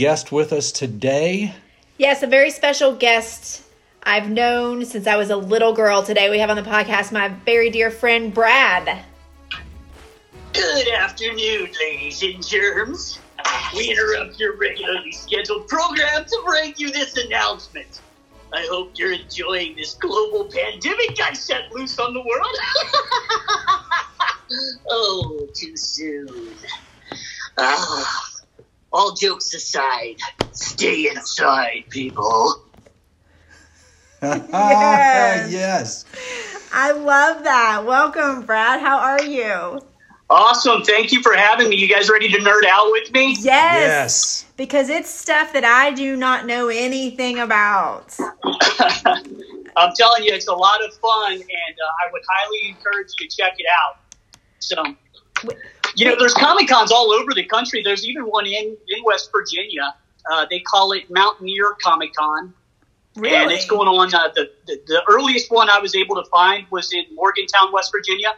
guest with us today. Yes, a very special guest I've known since I was a little girl. Today we have on the podcast my very dear friend Brad. Good afternoon, ladies and germs. We interrupt your regularly scheduled program to bring you this announcement. I hope you're enjoying this global pandemic I set loose on the world. oh, too soon. Ah, all jokes aside, stay inside, people. yes. yes. I love that. Welcome, Brad. How are you? Awesome. Thank you for having me. You guys ready to nerd out with me? Yes. Yes. Because it's stuff that I do not know anything about. I'm telling you, it's a lot of fun, and uh, I would highly encourage you to check it out. So, you know, there's Comic Cons all over the country. There's even one in, in West Virginia. Uh, they call it Mountaineer Comic Con. Really? And it's going on. Uh, the, the, the earliest one I was able to find was in Morgantown, West Virginia,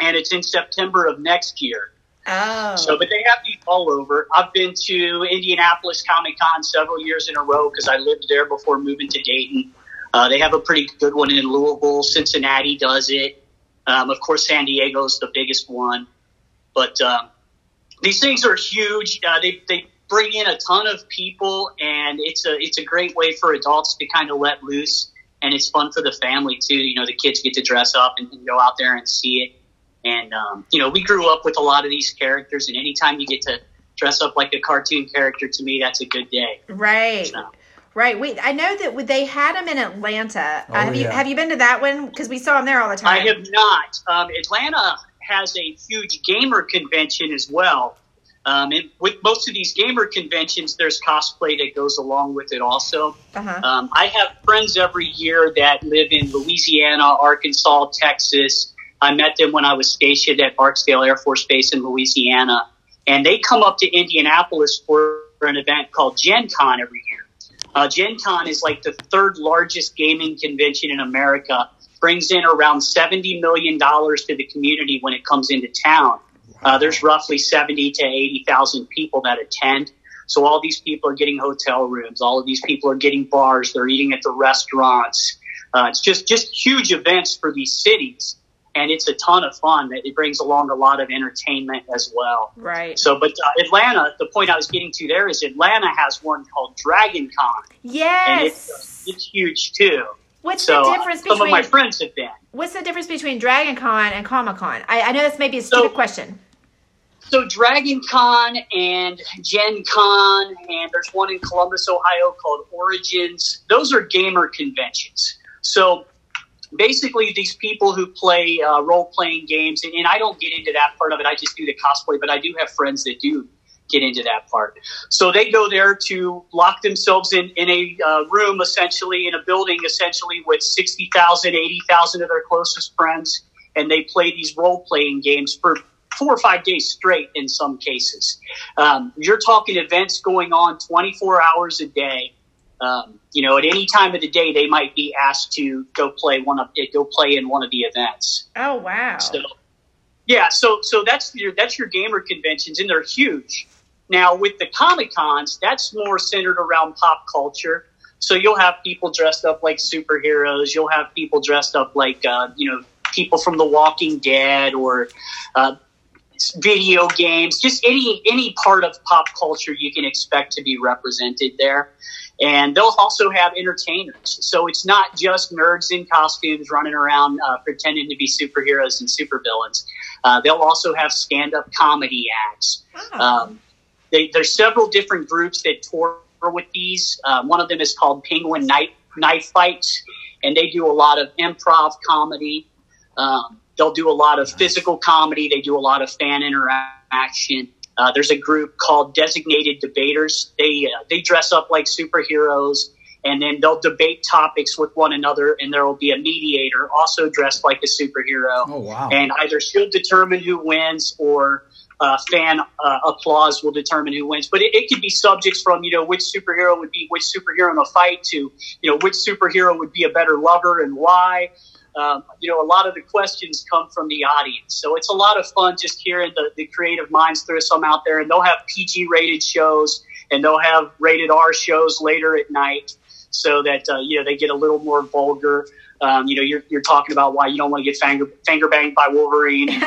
and it's in September of next year. Oh. So, but they have these all over. I've been to Indianapolis Comic Con several years in a row because I lived there before moving to Dayton. Uh, they have a pretty good one in Louisville. Cincinnati does it. Um, of course, San Diego is the biggest one. But um, these things are huge. Uh, they they bring in a ton of people, and it's a it's a great way for adults to kind of let loose, and it's fun for the family too. You know, the kids get to dress up and, and go out there and see it. And um, you know, we grew up with a lot of these characters, and anytime you get to dress up like a cartoon character, to me, that's a good day. right. So, Right. Wait, I know that they had them in Atlanta. Oh, have you have you been to that one? Because we saw them there all the time. I have not. Um, Atlanta has a huge gamer convention as well. Um, and with most of these gamer conventions, there's cosplay that goes along with it also. Uh-huh. Um, I have friends every year that live in Louisiana, Arkansas, Texas. I met them when I was stationed at Barksdale Air Force Base in Louisiana. And they come up to Indianapolis for an event called Gen Con every year. Uh, Gen Con is like the third largest gaming convention in America, brings in around $70 million to the community when it comes into town. Uh, there's roughly 70 to 80,000 people that attend. So all these people are getting hotel rooms. All of these people are getting bars. They're eating at the restaurants. Uh, it's just, just huge events for these cities. And it's a ton of fun. It brings along a lot of entertainment as well. right. So, but uh, Atlanta, the point I was getting to there is Atlanta has one called Dragon Con, and it's yes. it's huge too. What's So the difference some between of my friends have been. What's the difference between Dragon Con and Comic Con? I, I know this may be a stupid So- question. So Dragon Con and Gen Con, and there's one in Columbus, Ohio called Origins. Those are gamer conventions. So basically, these people who play uh, role playing games, and, and I don't get into that part of it. I just do the cosplay, but I do have friends that do get into that part. So they go there to lock themselves in, in a uh, room, essentially, in a building, essentially, with 60,000, 80,000 of their closest friends, and they play these role playing games for four or five days straight in some cases. Um, you're talking events going on 24 hours a day. Um, you know, at any time of the day, they might be asked to go play one of go play in one of the events. Oh wow. So, yeah, so so that's your that's your gamer conventions, and they're huge. Now with the comic cons, that's more centered around pop culture. So you'll have people dressed up like superheroes. You'll have people dressed up like uh, you know people from The Walking Dead or uh, video games. Just any any part of pop culture you can expect to be represented there. And they'll also have entertainers. So it's not just nerds in costumes running around uh, pretending to be superheroes and supervillains. Uh, they'll also have stand up comedy acts. Oh. Um, they, there's several different groups that tour with these. Um, one of them is called Penguin Night Knife Fights, and they do a lot of improv comedy. Um, they'll do a lot of physical comedy. They do a lot of fan interaction. Uh, there's a group called Designated Debaters. They uh, they dress up like superheroes, and then they'll debate topics with one another. And there will be a mediator, also dressed like a superhero Oh wow. and either she'll determine who wins or uh, fan uh, applause will determine who wins. But it, it could be subjects from you know which superhero would be which superhero in a fight to you know which superhero would be a better lover and why. Um, you know, a lot of the questions come from the audience, so it's a lot of fun just hearing the, the creative minds throw some out there, and they'll have PG rated shows and they'll have rated R shows later at night so that uh, you know they get a little more vulgar. Um, you know, you're, you're talking about why you don't want to get finger, finger banged by Wolverine. so,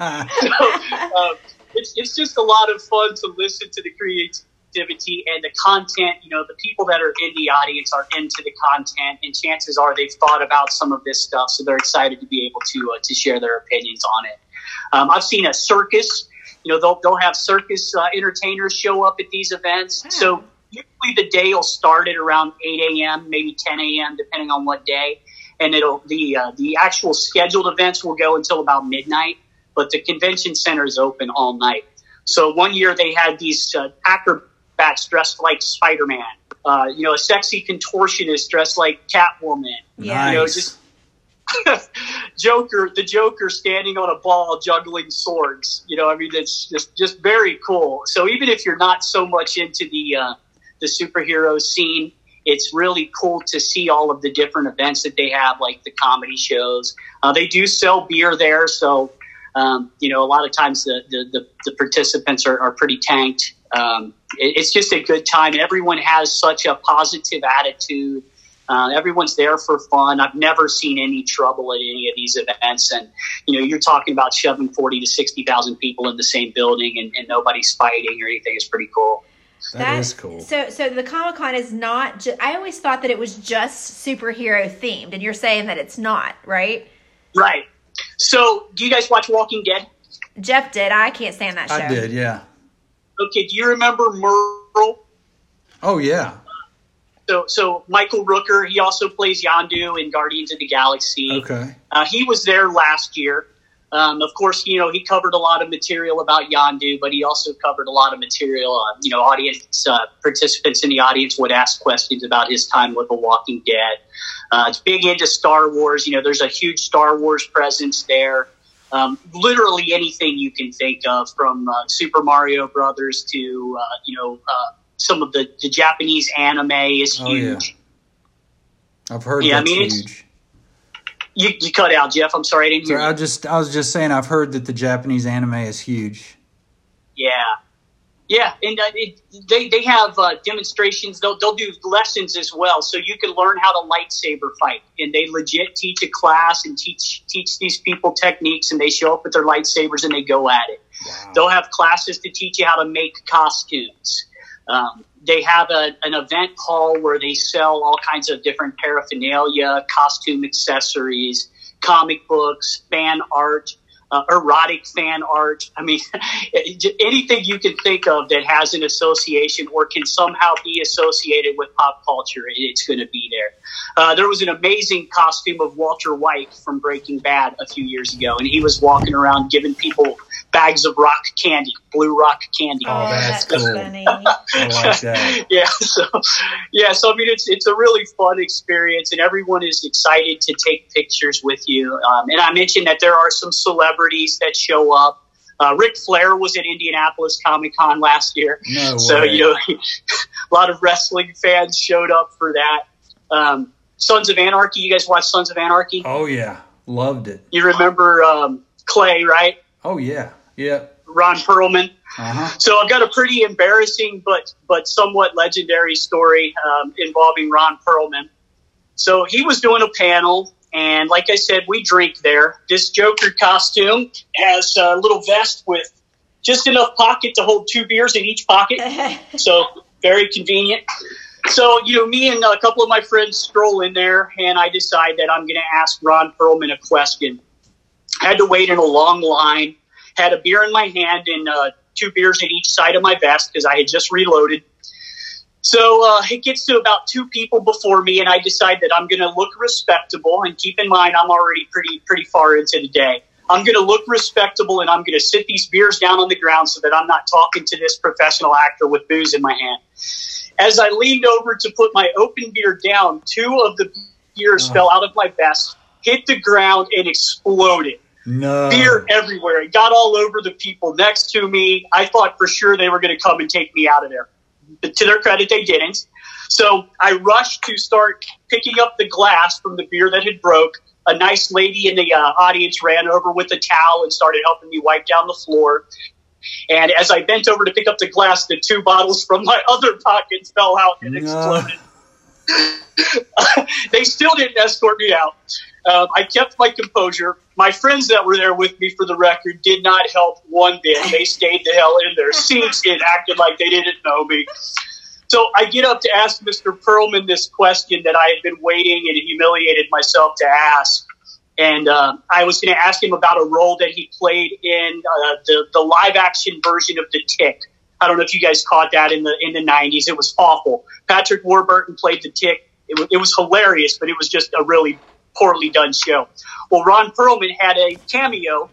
uh, it's, it's just a lot of fun to listen to the creativity and the content. You know, the people that are in the audience are into the content, and chances are they've thought about some of this stuff, so they're excited to be able to uh, to share their opinions on it. Um, I've seen a circus. You know, they'll they'll have circus uh, entertainers show up at these events. So usually the day will start at around 8 a.m., maybe 10 a.m., depending on what day. And it'll the uh, the actual scheduled events will go until about midnight, but the convention center is open all night. So one year they had these uh, acrobats dressed like Spider Man. Uh, you know, a sexy contortionist dressed like Catwoman. Yeah. You know, just Joker, the Joker standing on a ball juggling swords. You know, I mean, it's just just very cool. So even if you're not so much into the uh, the superhero scene, it's really cool to see all of the different events that they have, like the comedy shows. Uh, they do sell beer there, so um, you know, a lot of times the the, the, the participants are, are pretty tanked. Um, it, it's just a good time. Everyone has such a positive attitude. Uh, everyone's there for fun. I've never seen any trouble at any of these events, and you know, you're talking about shoving forty to sixty thousand people in the same building, and, and nobody's fighting or anything. It's pretty cool. That is cool. So, so the Comic Con is not. Ju- I always thought that it was just superhero themed, and you're saying that it's not, right? Right. So, do you guys watch Walking Dead? Jeff did. I can't stand that show. I did, yeah. Okay. Do you remember Merle? Oh yeah. So, so Michael Rooker, he also plays Yondu in Guardians of the Galaxy. Okay. Uh, he was there last year. Um, of course, you know he covered a lot of material about Yondu, but he also covered a lot of material. Uh, you know, audience uh, participants in the audience would ask questions about his time with The Walking Dead. Uh, it's big into Star Wars. You know, there's a huge Star Wars presence there. Um, literally anything you can think of, from uh, Super Mario Brothers to uh, you know uh, some of the, the Japanese anime is Oh, yeah. huge. I've heard Yeah, I that's mean, it's- huge. You, you cut out, Jeff. I'm sorry, I didn't hear. I just I was just saying I've heard that the Japanese anime is huge. Yeah, yeah, and uh, it, they they have uh, demonstrations. They'll they'll do lessons as well, so you can learn how to lightsaber fight. And they legit teach a class and teach teach these people techniques, and they show up with their lightsabers and they go at it. They'll have classes to teach you how to make costumes. Um, they have a, an event hall where they sell all kinds of different paraphernalia, costume accessories, comic books, fan art, uh, erotic fan art. I mean, anything you can think of that has an association or can somehow be associated with pop culture, it's going to be there. Uh, there was an amazing costume of Walter White from Breaking Bad a few years ago, and he was walking around giving people bags of rock candy, blue rock candy. Oh, that's cool. funny. I like that. yeah, so yeah, so I mean, it's it's a really fun experience, and everyone is excited to take pictures with you. Um, and I mentioned that there are some celebrities that show up. Uh, Ric Flair was at Indianapolis Comic Con last year, No so way. you know, a lot of wrestling fans showed up for that. Um, Sons of Anarchy, you guys watch Sons of Anarchy? Oh yeah, loved it. You remember um, Clay, right? Oh yeah, yep. Ron Perlman. Uh huh. So I've got a pretty embarrassing but but somewhat legendary story um, involving Ron Perlman. So he was doing a panel, and like I said, we drink there. This Joker costume has a little vest with just enough pocket to hold two beers in each pocket, so very convenient. So you know, me and a couple of my friends stroll in there, and I decide that I'm going to ask Ron Perlman a question. Had to wait in a long line. Had a beer in my hand and uh, two beers in each side of my vest because I had just reloaded. So uh, it gets to about two people before me, and I decide that I'm going to look respectable. And keep in mind, I'm already pretty pretty far into the day. I'm going to look respectable, and I'm going to sit these beers down on the ground so that I'm not talking to this professional actor with booze in my hand. As I leaned over to put my open beer down, two of the beers Oh. fell out of my vest, hit the ground, and exploded No. beer everywhere. It got all over the people next to me. I thought for sure they were going to come and take me out of there. But to their credit, they didn't. So I rushed to start picking up the glass from the beer that had broke. A nice lady in the uh, audience ran over with a towel and started helping me wipe down the floor. And as I bent over to pick up the glass, the two bottles from my other pockets fell out and No. exploded. they still didn't escort me out. Um, I kept my composure. My friends that were there with me, for the record, did not help one bit. They stayed the hell in their seats and acted like they didn't know me. So I get up to ask Mr. Perlman this question that I had been waiting and humiliated myself to ask. And uh, I was going to ask him about a role that he played in uh, the the live action version of The Tick. I don't know if you guys caught that in the in the '90s. It was awful. Patrick Warburton played the Tick. It, wa- it was hilarious, but it was just a really poorly done show. Well, Ron Perlman had a cameo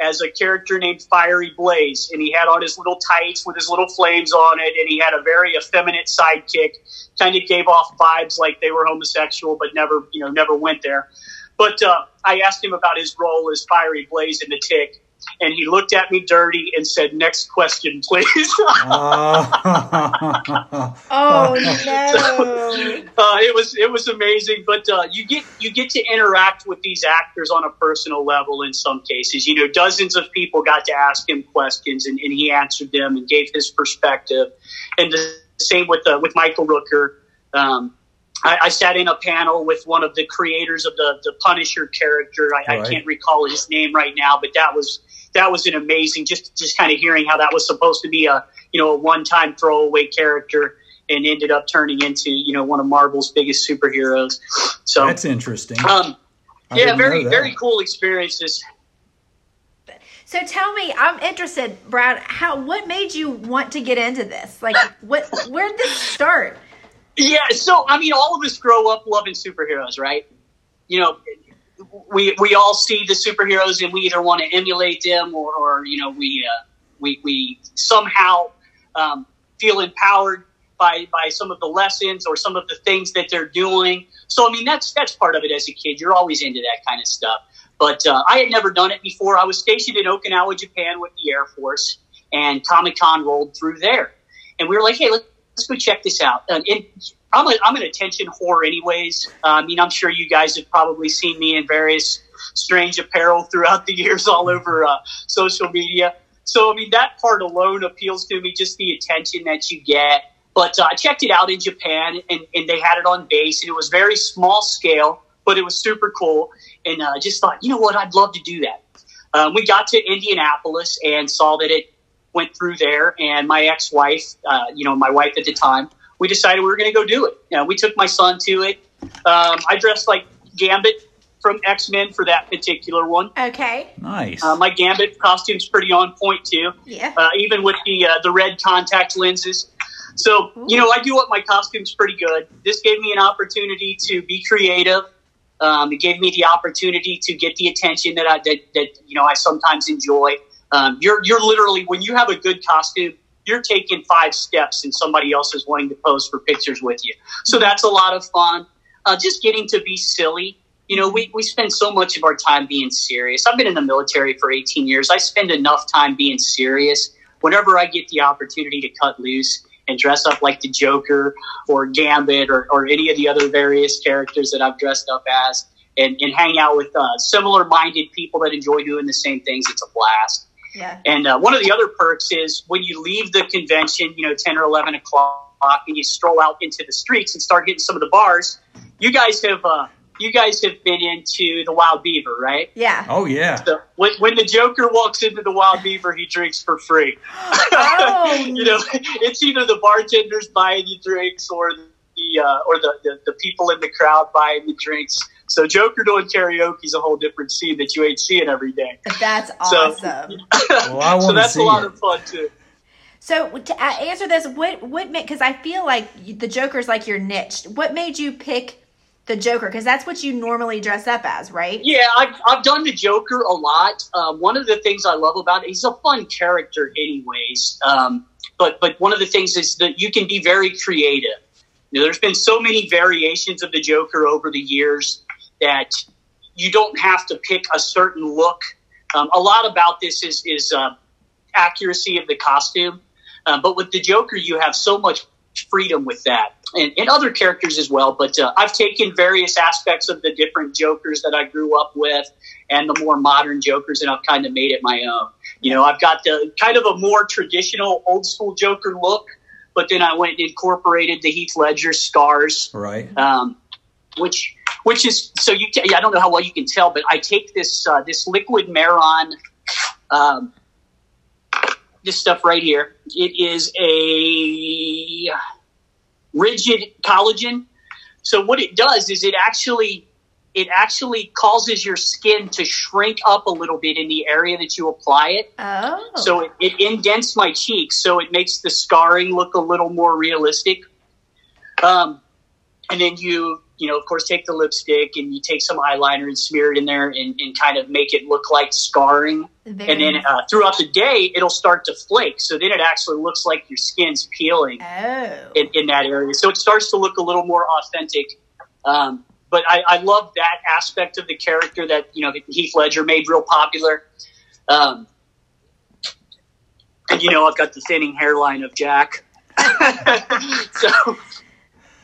as a character named Fiery Blaze, and he had on his little tights with his little flames on it, and he had a very effeminate sidekick. Kind of gave off vibes like they were homosexual, but never, you know, never went there. But uh, I asked him about his role as Fiery Blaze in the Tick, and he looked at me dirty and said, "Next question, please." Oh. Oh no. uh, it was it was amazing, but uh, you get you get to interact with these actors on a personal level. In some cases, you know, dozens of people got to ask him questions, and, and he answered them and gave his perspective. And the same with uh, with Michael Rooker. Um, I, I sat in a panel with one of the creators of the the Punisher character. I, I can't recall his name right now, but that was that was an amazing just just kind of hearing how that was supposed to be a you know a one time throwaway character and ended up turning into you know one of Marvel's biggest superheroes. So That's interesting. um, yeah, very very cool experiences. So tell me, I'm interested, Brad. How what made you want to get into this? Like, what? Where did this start? Yeah, so I mean, all of us grow up loving superheroes, right? You know, we we all see the superheroes and we either want to emulate them or, or you know we uh, we we somehow um, feel empowered by by some of the lessons or some of the things that they're doing. So I mean, that's that's part of it as a kid. You're always into that kind of stuff. But uh, I had never done it before. I was stationed in Okinawa, Japan, with the Air Force, and Comic Con rolled through there, and we were like, "Hey, let's, let's go check this out." Uh, and I'm, a, I'm an attention whore, anyways. I mean, I'm sure you guys have probably seen me in various strange apparel throughout the years all over uh, social media. So, I mean, that part alone appeals to me, just the attention that you get. But uh, I checked it out in Japan, and, and they had it on base, and it was very small scale, but it was super cool. And I uh, just thought, you know what, I'd love to do that. Um, we got to Indianapolis and saw that it went through there, and my ex-wife, uh, you know, my wife at the time, we decided we were going to go do it. You know, we took my son to it. Um, I dressed like Gambit from X Men for that particular one. Okay. nice. Uh, my Gambit costume's pretty on point too, Yeah. uh, even with the uh, the red contact lenses. So you know, I do up my costumes pretty good. This gave me an opportunity to be creative. Um, it gave me the opportunity to get the attention that I that, that you know I sometimes enjoy. Um, you're you're literally when you have a good costume, you're taking five steps, and somebody else is wanting to pose for pictures with you. So that's a lot of fun. Uh, just getting to be silly. You know, we, we spend so much of our time being serious. I've been in the military for 18 years. I spend enough time being serious. Whenever I get the opportunity to cut loose and dress up like the Joker or Gambit or, or any of the other various characters that I've dressed up as and, and hang out with uh, similar minded people that enjoy doing the same things, it's a blast. Yeah. And uh, one of the other perks is when you leave the convention, you know, 10 or 11 o'clock, and you stroll out into the streets and start hitting some of the bars. You guys have, uh, you guys have been into the Wild Beaver, right? Yeah. oh yeah. So when, when the Joker walks into the Wild Beaver, he drinks for free. Oh. you know, it's either the bartenders buying you drinks or the uh, or the, the the people in the crowd buying the drinks. So Joker doing karaoke is a whole different scene that you ain't seeing every day. That's So- awesome. Well, I so that's see a lot it. of fun too. So to answer this, what what made? Because I feel like you- the Joker's like your niche. What made you pick the Joker? Because that's what you normally dress up as, right? Yeah, I've, I've done the Joker a lot. Um, one of the things I love about it, he's a fun character, anyways. Um, but but one of the things is that you can be very creative. You know, there's been so many variations of the Joker over the years that you don't have to pick a certain look. Um, a lot about this is is uh, accuracy of the costume. Um, but with the Joker, you have so much freedom with that. And, and other characters as well, but uh, I've taken various aspects of the different Jokers that I grew up with and the more modern Jokers, and I've kind of made it my own. You know, I've got the kind of a more traditional old school Joker look, but then I went and incorporated the Heath Ledger scars, Right. um, which which is so you. I don't know how well you can tell, but I take this uh, this liquid Mehron, um, this stuff right here. It is a rigid collodion. So what it does is it actually it actually causes your skin to shrink up a little bit in the area that you apply it. Oh. So it, it indents my cheeks, so it makes the scarring look a little more realistic. Um, and then you, you know, of course, take the lipstick and you take some eyeliner and smear it in there and, and kind of make it look like scarring. Very And then uh, throughout the day, it'll start to flake. So then it actually looks like your skin's peeling oh. in, in that area. So it starts to look a little more authentic. Um, but I, I love that aspect of the character that you know Heath Ledger made real popular. Um, and you know I've got the thinning hairline of Jack, so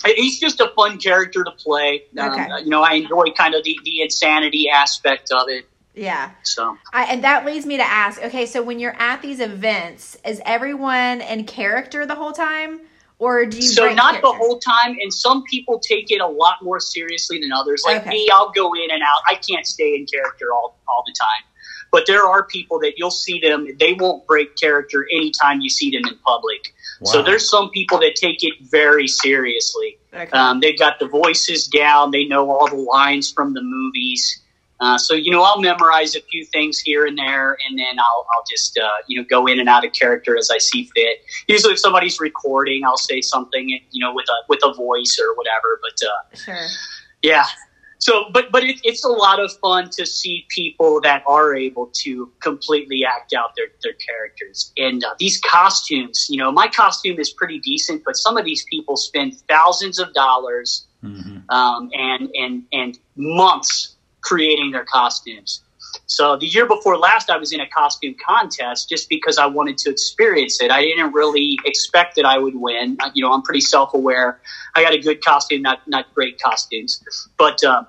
he's just a fun character to play. Um, Okay. You know I enjoy kind of the, the insanity aspect of it. yeah. So I, and that leads me to ask okay, so when you're at these events, is everyone in character the whole time? Or do you so not the whole time and some people take it a lot more seriously than others like Okay. me i'll go in and out i can't stay in character all, all the time but there are people that you'll see them they won't break character anytime you see them in public so there's some people that take it very seriously Okay. um, they've got the voices down they know all the lines from the movies uh, so you know I'll memorize a few things here and there, and then I'll I'll just uh, you know go in and out of character as I see fit. Usually, if somebody's recording, I'll say something you know with a with a voice or whatever. But uh, sure. yeah, so but but it, it's a lot of fun to see people that are able to completely act out their their characters and uh, these costumes. You know, my costume is pretty decent, but some of these people spend thousands of dollars hmm um, and and and months creating their costumes. So the year before last, I was in a costume contest just because I wanted to experience it. I didn't really expect that I would win. You know, I'm pretty self-aware. I got a good costume, not not great costumes, but. Uh,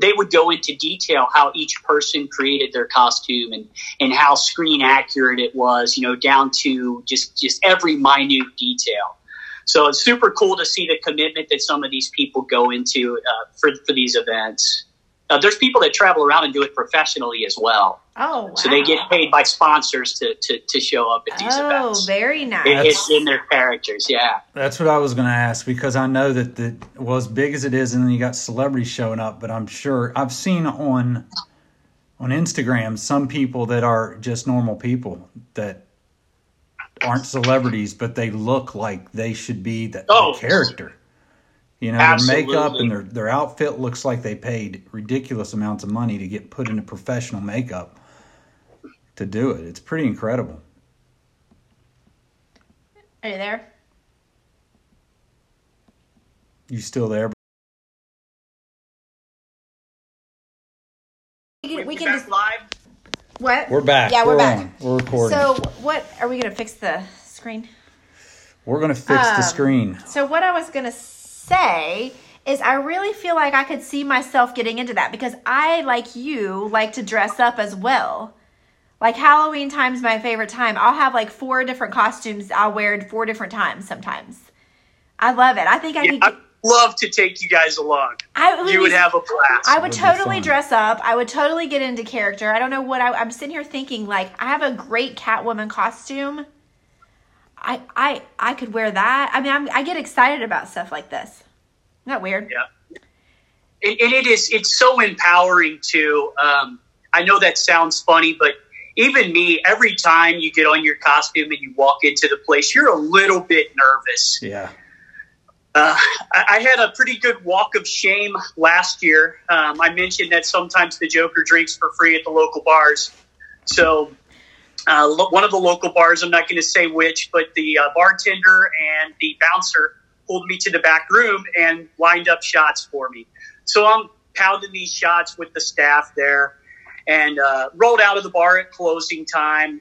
they would go into detail how each person created their costume and, and how screen accurate it was, you know, down to just, just every minute detail. So it's super cool to see the commitment that some of these people go into uh, for, for these events. Uh, there's people that travel around and do it professionally as well. Oh, wow. So they get paid by sponsors to, to, to show up at these Oh, events. Oh, very nice. It- it's in their characters, yeah. That's what I was going to ask because I know that the well, as big as it is, and then you got celebrities showing up. But I'm sure I've seen on on Instagram some people that are just normal people that aren't celebrities, but they look like they should be the, the Oh. character. You know, Absolutely. their makeup and their their outfit looks like they paid ridiculous amounts of money to get put into professional makeup to do it. It's pretty incredible. Are you there? You still there? We can, we We can back just. live. What? We're back. Yeah, we're, back. on. We're recording. So, what are we going to fix the screen? We're gonna fix the Um, screen. So what I was gonna say is I really feel like I could see myself getting into that because I, like you, like to dress up as well. Like Halloween time's my favorite time. I'll have like four different costumes I'll wear four different times sometimes. I love it. I think I Yeah, could. I'd love to take you guys along. I would You would have a blast. I would Would totally dress up. I would totally get into character. I don't know what I, I'm sitting here thinking. Like I have a great Catwoman costume. I I I could wear that. I mean, I'm, I get excited about stuff like this. Isn't that weird? Yeah. and, and it is it's so empowering to um, i know that sounds funny but even me every time you get on your costume and you walk into the place you're a little bit nervous Yeah. uh, I, I had a pretty good walk of shame last year um, i mentioned that sometimes the joker drinks for free at the local bars so uh, one of the local bars i'm not going to say which but the uh, bartender and the bouncer pulled me to the back room and lined up shots for me so I'm pounding these shots with the staff there and uh, rolled out of the bar at closing time.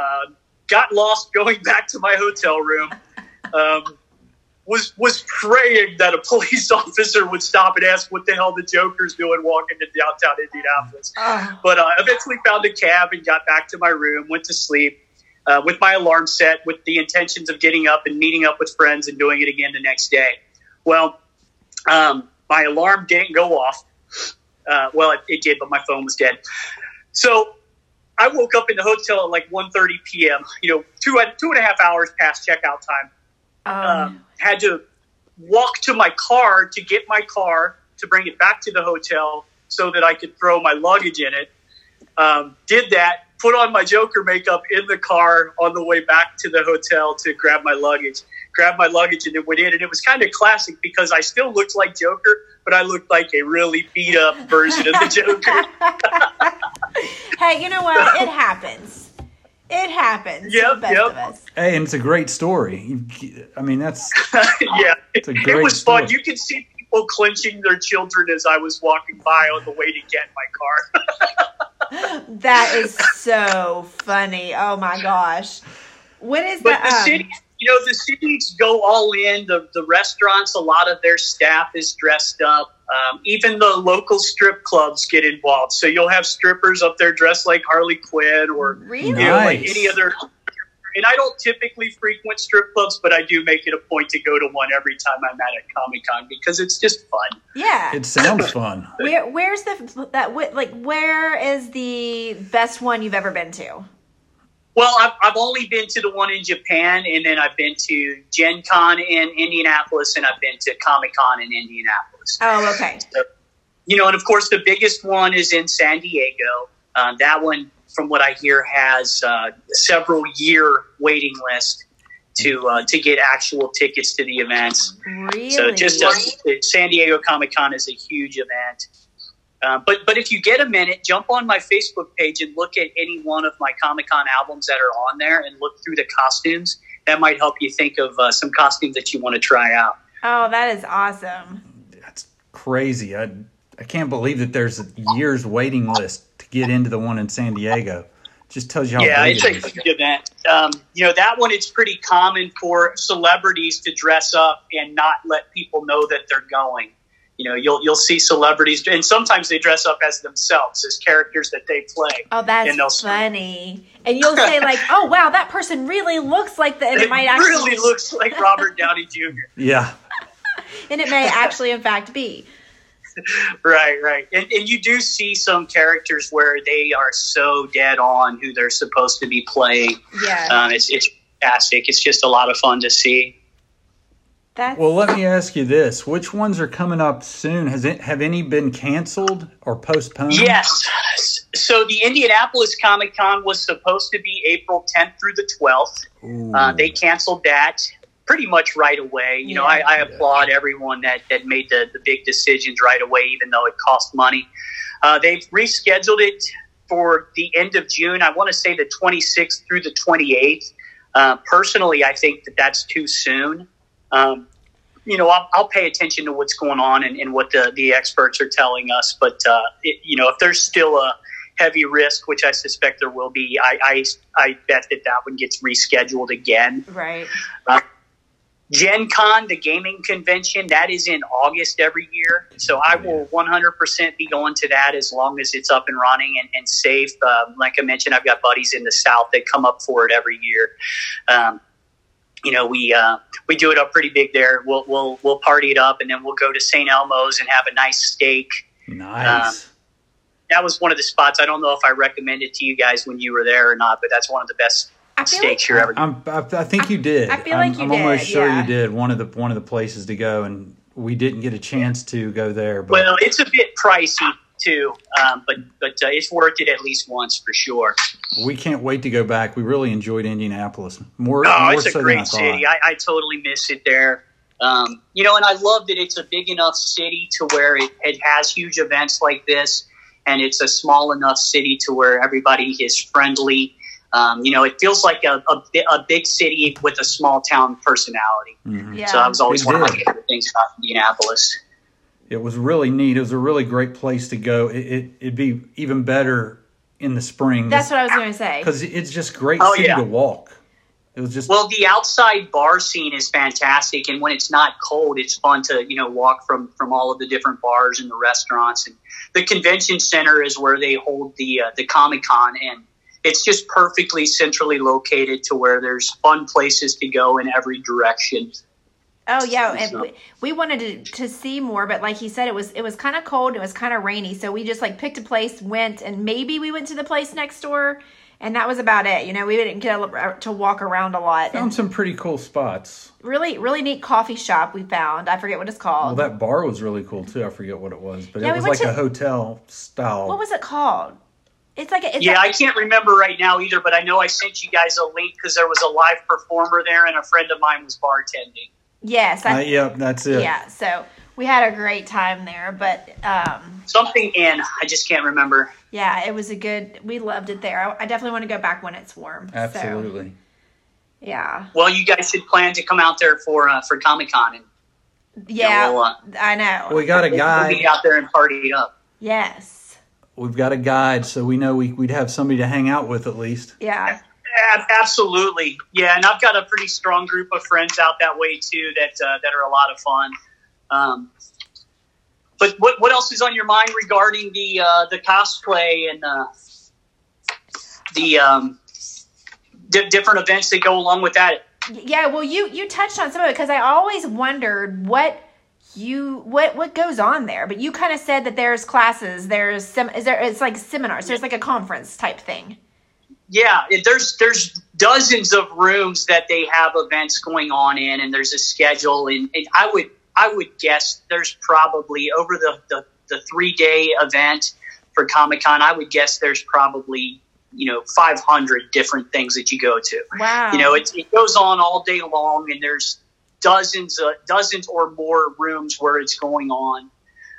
Uh, got lost going back to my hotel room. Um, was was praying that a police officer would stop and ask what the hell the Joker's doing walking to downtown Indianapolis. Oh, But uh, eventually found a cab and got back to my room, went to sleep uh, with my alarm set with the intentions of getting up and meeting up with friends and doing it again the next day. Well, um, my alarm didn't go off. Uh, well, it, it did, but my phone was dead. So I woke up in the hotel at like 1.30 p.m., you know, two, two and a half hours past checkout time um, um, had to walk to my car to get my car to bring it back to the hotel so that I could throw my luggage in it. Um, did that, put on my Joker makeup in the car on the way back to the hotel to grab my luggage. Grabbed my luggage and then went in, and it was kind of classic because I still looked like Joker, but I looked like a really beat up version of the Joker. hey, you know what? It happens. It happens. to Yep, best yep. of us. Hey, and it's a great story. I mean, that's yeah, It's a it great was fun. You could see people clenching their children as I was walking by on the way to get my car. That is so funny. Oh my gosh. What is But the, the um, city, you know, the cities go all in. The the restaurants, a lot of their staff is dressed up. Um, even the local strip clubs get involved. So you'll have strippers up there dressed like Harley Quinn or Really? you know, like any other. And I don't typically frequent strip clubs, but I do make it a point to go to one every time I'm at a Comic Con because it's just fun. Yeah. it sounds fun. Where where's the that like where is the best one you've ever been to? Well, I've, I've only been to the one in Japan, and then I've been to Gen Con in Indianapolis, and I've been to Comic Con in Indianapolis. Oh, okay. You know, and of course, the biggest one is in San Diego. Uh, that one, from what I hear, has uh, several year waiting list to uh, to get actual tickets to the events. Really? So just uh, San Diego Comic Con is a huge event. Uh, but but if you get a minute, jump on my Facebook page and look at any one of my Comic Con albums that are on there, and look through the costumes. That might help you think of uh, some costumes that you want to try out. oh, that is awesome. That's crazy. I I can't believe that there's a year's waiting list to get into the one in San Diego. Just tells you how yeah, big it's it a huge event. Um, you know that one. It's pretty common for celebrities to dress up and not let people know that they're going. You know, you'll you'll see celebrities, and sometimes they dress up as themselves, as characters that they play. Oh, that's And funny. And you'll say like, "Oh, wow, that person really looks like the." And it, It might actually, really looks like Robert Downey Jr. Yeah, and it may actually, in fact, be. Right, right. And, and you do see some characters where they are so dead on who they're supposed to be playing. Yeah, Um, it's, it's fantastic. It's just a lot of fun to see. that's Well, let me ask you this: Which ones are coming up soon? Has it have any been canceled or postponed? Yes. So the Indianapolis Comic Con was supposed to be April 10th through the 12th. Uh, they canceled that pretty much right away. You know, I, I Yeah. applaud everyone that, that made the, the big decisions right away, even though it cost money. Uh, they've rescheduled it for the end of June. I want to say the 26th through the 28th. Uh, personally, I think that that's too soon. Um, you know, I'll, I'll pay attention to what's going on and, and what the, the experts are telling us. But, uh, it, you know, if there's still a heavy risk, which I suspect there will be, I, I, I bet that that one gets rescheduled again. right. Gen Con, the gaming convention, that is in August every year. So I will 100% be going to that as long as it's up and running and, and safe. Uh, like I mentioned, I've got buddies in the South that come up for it every year. Um, you know, we uh, we do it up pretty big there. We'll, we'll we'll party it up, and then we'll go to St. Elmo's and have a nice steak. nice. That was one of the spots. I don't know if I recommended to you guys when you were there or not, but that's one of the best I like you're ever. I'm, I, I think you did. I feel I'm, like you I'm almost sure yeah. you did. One of the one of the places to go, and we didn't get a chance to go there. But Well, it's a bit pricey too, um, but but uh, it's worth it at least once for sure. we can't wait to go back. We really enjoyed Indianapolis more. Oh, more it's a so than I great thought. city. I, I totally miss it there. Um, you know, and I love that it's a big enough city to where it, it has huge events like this, and it's a small enough city to where everybody is friendly. Um, you know, it feels like a, a, a big city with a small town personality. Mhm. Yeah. So that was always It one of my favorite things about Indianapolis. It was really neat. It was a really great place to go. It, it it'd be even better in the spring. That's what I was going to say. because it's just great Oh, city yeah. to walk. It was just Well, the outside bar scene is fantastic, and when it's not cold, it's fun to you know walk from from all of the different bars and the restaurants. And the convention center is where they hold the uh, the Comic Con, and it's just perfectly centrally located to where there's fun places to go in every direction. Oh yeah, and So- we, we wanted to, to see more, but like he said, it was it was kind of cold. It was kind of rainy, so we just like picked a place, went, and maybe we went to the place next door, and that was about it. You know, we didn't get to walk around a lot. found And some pretty cool spots. really, really neat coffee shop we found. I forget what it's called. Well, that bar was really cool too. I forget what it was, but Yeah, it was went like a hotel style. what was it called? It's like a, it's yeah, like- I can't remember right now either, but I know I sent you guys a link because there was a live performer there, and a friend of mine was bartending. yes, Uh, yep, that's it. yeah. So we had a great time there, but um, Something in I just can't remember. yeah, it was a good. We loved it there. I, I definitely want to go back when it's warm. So, Absolutely. yeah. Well, you guys should plan to come out there for uh, for Comic Con, and Yeah, we'll, uh, I know. We got a guy. we'll be out there and party up. yes. We've got a guide, so we know we, we'd have somebody to hang out with at least. Yeah. Absolutely, yeah, and I've got a pretty strong group of friends out that way too that uh, that are a lot of fun. Um, but what what else is on your mind regarding the uh, the cosplay and uh, the um, di- different events that go along with that? Yeah, well you you touched on some of it cuz I always wondered what you what what goes on there, but you kind of said that there's classes, there's some is there it's like seminars, there's like a conference type thing. Yeah, there's there's dozens of rooms that they have events going on in, and there's a schedule. And, and I would I would guess there's probably over the the, the three day event for Comic Con. I would guess there's probably you know 500 different things that you go to. Wow. You know, it, it goes on all day long, and there's dozens, uh, dozens or more rooms where it's going on.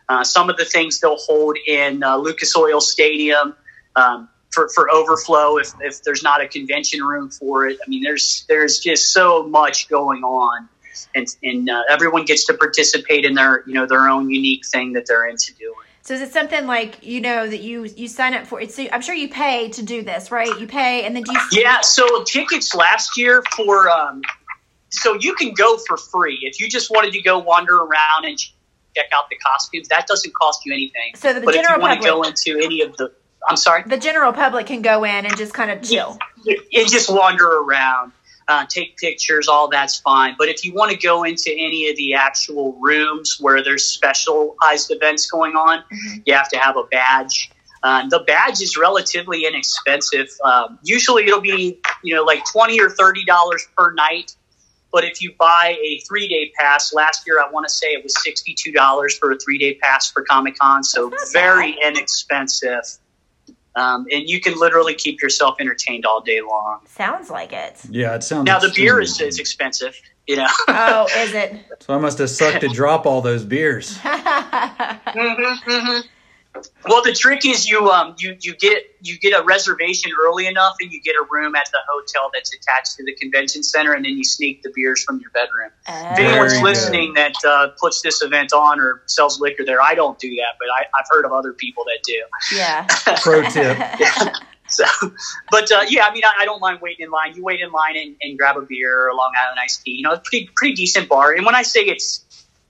Uh, some of the things they'll hold in uh, Lucas Oil Stadium um, for for overflow if, if there's not a convention room for it. I mean, there's there's just so much going on, and and uh, everyone gets to participate in their you know their own unique thing that they're into doing. So is it something like you know that you you sign up for? It's I'm sure you pay to do this, right? You pay and then do you Yeah, so tickets last year for um, so you can go for free if you just wanted to go wander around and check out the costumes. That doesn't cost you anything. So the but if you general want to go into any of the, I'm sorry, the general public can go in and just kind of chill. and just wander around, uh, take pictures, all that's fine. But if you want to go into any of the actual rooms where there's specialized events going on, Mhm. you have to have a badge. Uh, the badge is relatively inexpensive. Um, usually, it'll be you know like twenty or thirty dollars per night. But if you buy a three day pass, last year I want to say it was sixty two dollars for a three day pass for Comic Con, so very inexpensive. Um, and you can literally keep yourself entertained all day long. Sounds like it. Yeah, it sounds. Now the beer is, is expensive, you know. Oh, is it? So I must have sucked to drop all those beers. Well, the trick is you um you you get you get a reservation early enough, and you get a room at the hotel that's attached to the convention center, and then you sneak the beers from your bedroom. If Very anyone's listening that uh, puts this event on or sells liquor there, I don't do that, but I, I've heard of other people that do. yeah. Pro tip. Yeah. So, but uh, yeah, I mean, I, I don't mind waiting in line. You wait in line and, and grab a beer or a Long Island iced tea. You know, it's a pretty pretty decent bar. And when I say it's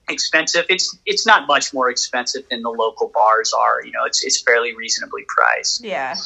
expensive, it's it's not much more expensive than the local bars are. You know, it's it's fairly reasonably priced. Yeah.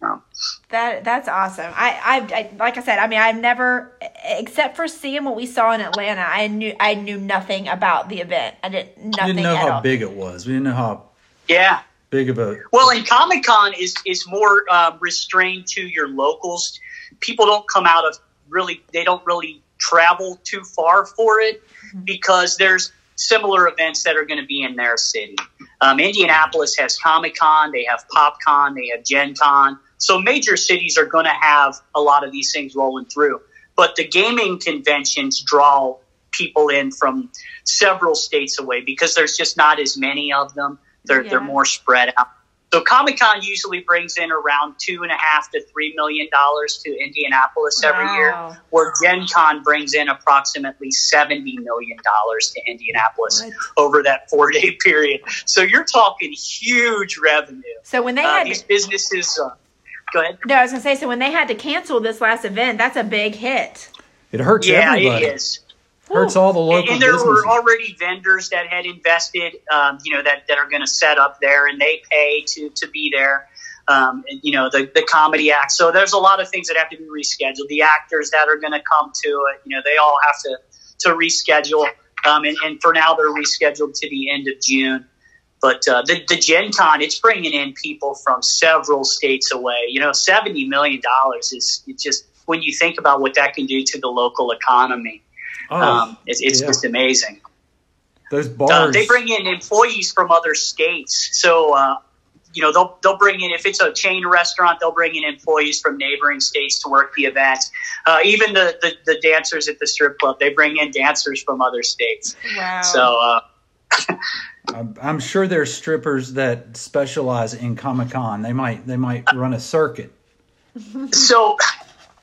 Um, That that's awesome. I, I I like I said. I mean, I've never, except for seeing what we saw in Atlanta. I knew I knew nothing about the event. I didn't We nothing didn't know at how all. big it was. We didn't know how yeah. big of a. Well, and Comic Con is is more uh, restrained to your locals. People don't come out of really. They don't really travel too far for it because there's similar events that are going to be in their city. Um, Indianapolis has Comic Con. They have PopCon. They have Gen Con. So major cities are going to have a lot of these things rolling through. But the gaming conventions draw people in from several states away because there's just not as many of them. They're Yeah. they're more spread out. So Comic Con usually brings in around two and a half to three million dollars to Indianapolis every year, where Gen Con brings in approximately seventy million dollars to Indianapolis What? over that four day period. So you're talking huge revenue. So when they Uh, had these businesses, uh, Go ahead. No, I was gonna say. So when they had to cancel this last event, that's a big hit. It hurts Yeah, everybody. it is. Hurts all the local and there businesses. were already vendors that had invested, um, you know, that, that are going to set up there, and they pay to to be there. Um, and, you know, the the comedy act. So there's a lot of things that have to be rescheduled. The actors that are going to come to it, you know, they all have to to reschedule. Um, and, and for now, they're rescheduled to the end of June. But uh, the the Gen Con, it's bringing in people from several states away. You know, seventy million dollars is just when you think about what that can do to the local economy. Oh, Um, it's it's yeah. just amazing. those bars. Uh, they bring in employees from other states, so uh, you know they'll they'll bring in if it's a chain restaurant, they'll bring in employees from neighboring states to work the event. Uh, even the, the the dancers at the strip club, they bring in dancers from other states. Wow. So uh, I'm, I'm sure there's strippers that specialize in Comic Con. They might they might run a circuit. so.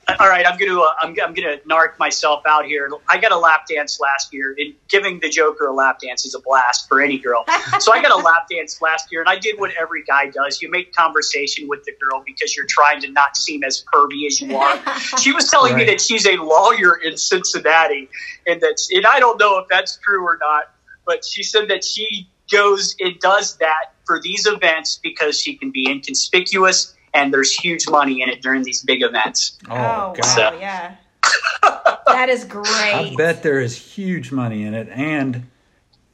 All right, I'm gonna uh, I'm, I'm gonna narc myself out here. I got a lap dance last year, and giving the Joker a lap dance is a blast for any girl. so I got a lap dance last year, and I did what every guy does: you make conversation with the girl because you're trying to not seem as pervy as you are. she was telling me that she's a lawyer in Cincinnati, and that and I don't know if that's true or not, but she said that she goes and does that for these events because she can be inconspicuous and there's huge money in it during these big events. Oh, Oh, God. wow, So- yeah. that is great. I bet there is huge money in it, and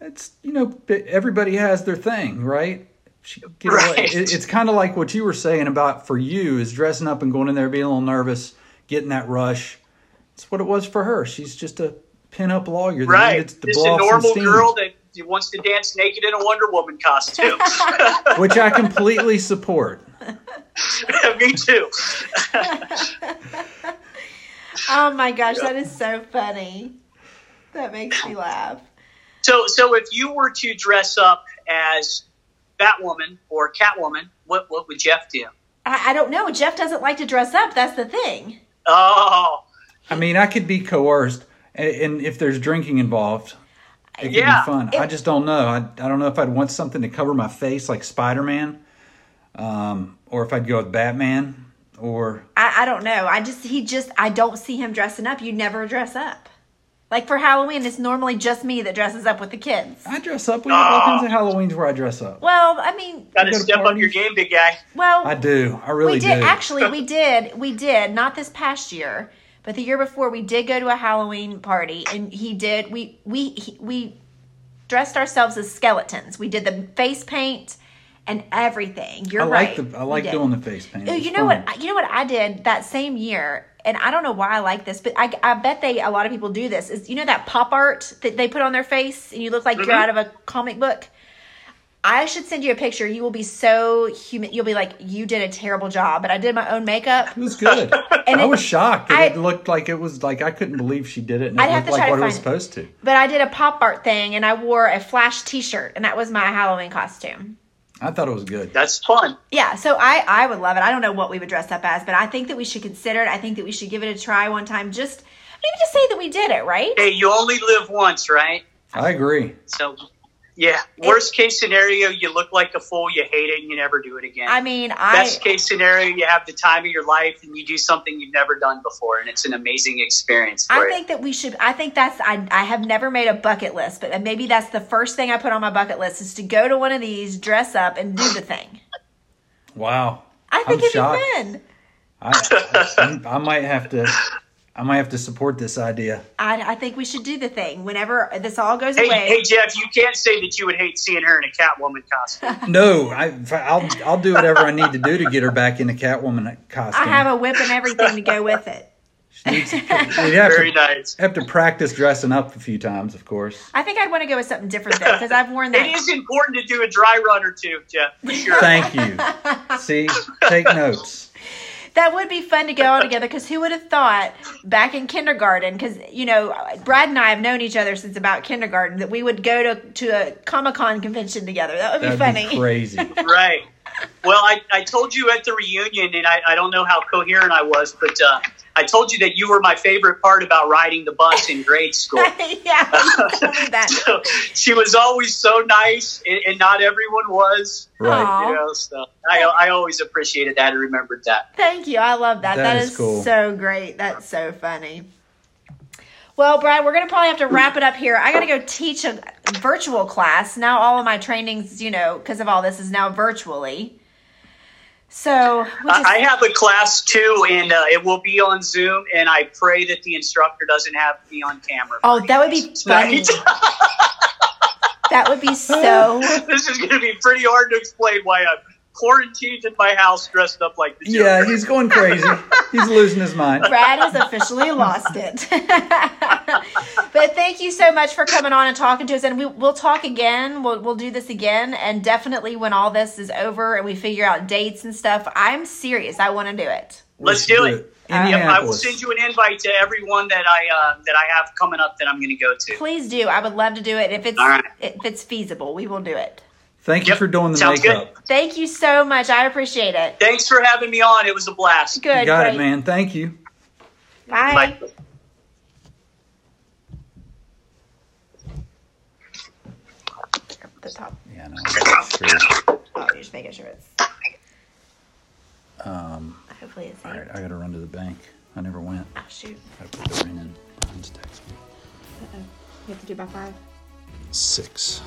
it's you know everybody has their thing, right? Get Right. it- It's kind of like what you were saying about for you is dressing up and going in there being a little nervous, getting that rush. It's what it was for her. She's just a pin-up lawyer that Right. needed Just a normal girl that wants to dance naked in a Wonder Woman costume. which I completely support. Me too. oh my gosh, that is so funny. That makes me laugh. So, so if you were to dress up as Batwoman or Catwoman, what what would Jeff do? I, I don't know. Jeff doesn't like to dress up. That's the thing. Oh, I mean, I could be coerced, and, and if there's drinking involved, it could Yeah. be fun. I just don't know. I, I don't know if I'd want something to cover my face like Spider Man, um, or if I'd go with Batman, or I, I don't know. I just he just I don't see him dressing up. You never dress up. Like for Halloween, it's normally just me that dresses up with the kids. I dress up. We have all kinds of Halloweens where I dress up. Well, I mean, got to go to step up your game, big guy. well, I do. I really we did do. actually. We did. We did. Not this past year, but the year before, we did go to a Halloween party, and he did. We we he, we dressed ourselves as skeletons. We did the face paint and everything. You're I like right. the. I like did. doing the face paint. Oh, It's you know fun. what? You know what I did that same year, and I don't know why I like this, but I, I bet they a lot of people do this. Is you know that pop art that they put on their face, and you look like you're mm-hmm. out of a comic book. I should send you a picture. You will be so human. You'll be like, you did a terrible job, but I did my own makeup. It was good. And I it- was shocked. That I- it looked like it was like I couldn't believe she did it, and it I'd have looked to like try what to it was find supposed to. But I did a pop art thing, and I wore a Flash T-shirt, and that was my Halloween costume. I thought it was good. That's fun. Yeah, so I I would love it. I don't know what we would dress up as, but I think that we should consider it. I think that we should give it a try one time. Just maybe just say that we did it, right? Hey, you only live once, right? I agree. So, yeah. Worst case scenario, you look like a fool, you hate it, and you never do it again. I mean, I Best case scenario, you have the time of your life and you do something you've never done before, and it's an amazing experience for I you. think that we should. I think that's. I I have never made a bucket list, but maybe that's the first thing I put on my bucket list is to go to one of these, dress up, and do the thing. Wow. I think I'm it'd shocked. be fun. I, I, I might have to. I might have to support this idea. I, I think we should do the thing whenever this all goes Hey, away. hey, Jeff, you can't say that you would hate seeing her in a Catwoman costume. No, I, I'll I'll do whatever I need to do to get her back in a Catwoman costume. I have a whip and everything to go with it. She needs- we'd have Very to, nice. have to practice dressing up a few times, of course. I think I'd want to go with something different though, because I've worn that. It is important to do a dry run or two, Jeff, for sure. Thank you. See, take notes. That would be fun to go all together because who would have thought back in kindergarten? Because you know, Brad and I have known each other since about kindergarten that we would go to to a Comic Con convention together. That would be That'd funny. be crazy. Right. Well, I, I told you at the reunion, and I, I don't know how coherent I was, but uh, I told you that you were my favorite part about riding the bus in grade school. yeah, you told me that. So she was always so nice, and, and not everyone was. Right. You know, so I, I always appreciated that and remembered that. Thank you. I love that. That that is is, cool. so great. That's so funny. Well, Brad, we're going to probably have to wrap it up here. I got to go teach a virtual class. Now, all of my trainings, you know, because of all this, is now virtually. So, I I have a class too, and uh, it will be on Zoom, and I pray that the instructor doesn't have me on camera. oh, that would be funny. That would be so. this is going to be pretty hard to explain why I'm quarantined in my house dressed up like the Joker. Yeah, he's going crazy. he's losing his mind. Brad has officially lost it. but thank you so much for coming on and talking to us. And we, we'll talk again. We'll, we'll do this again. And definitely when all this is over and we figure out dates and stuff, I'm serious. I want to do it. Let's do it. Yep, I will send you an invite to everyone that I uh, that I have coming up that I'm going to go to. Please do. I would love to do it if it's All right. if it's feasible. We will do it. Thank you Yep, for doing the sounds makeup. Thank you so much. I appreciate it. Thanks for having me on. It was a blast. Good. You got great. it, man. Thank you. Bye. Bye. The top. Yeah, no. Sure. Oh, you're just making sure it's. Um, Hopefully it's. all right, I got to run to the bank. I never went. Oh, shoot. I put the ring in. Brian's text me. Uh-oh. You have to do by five. Six.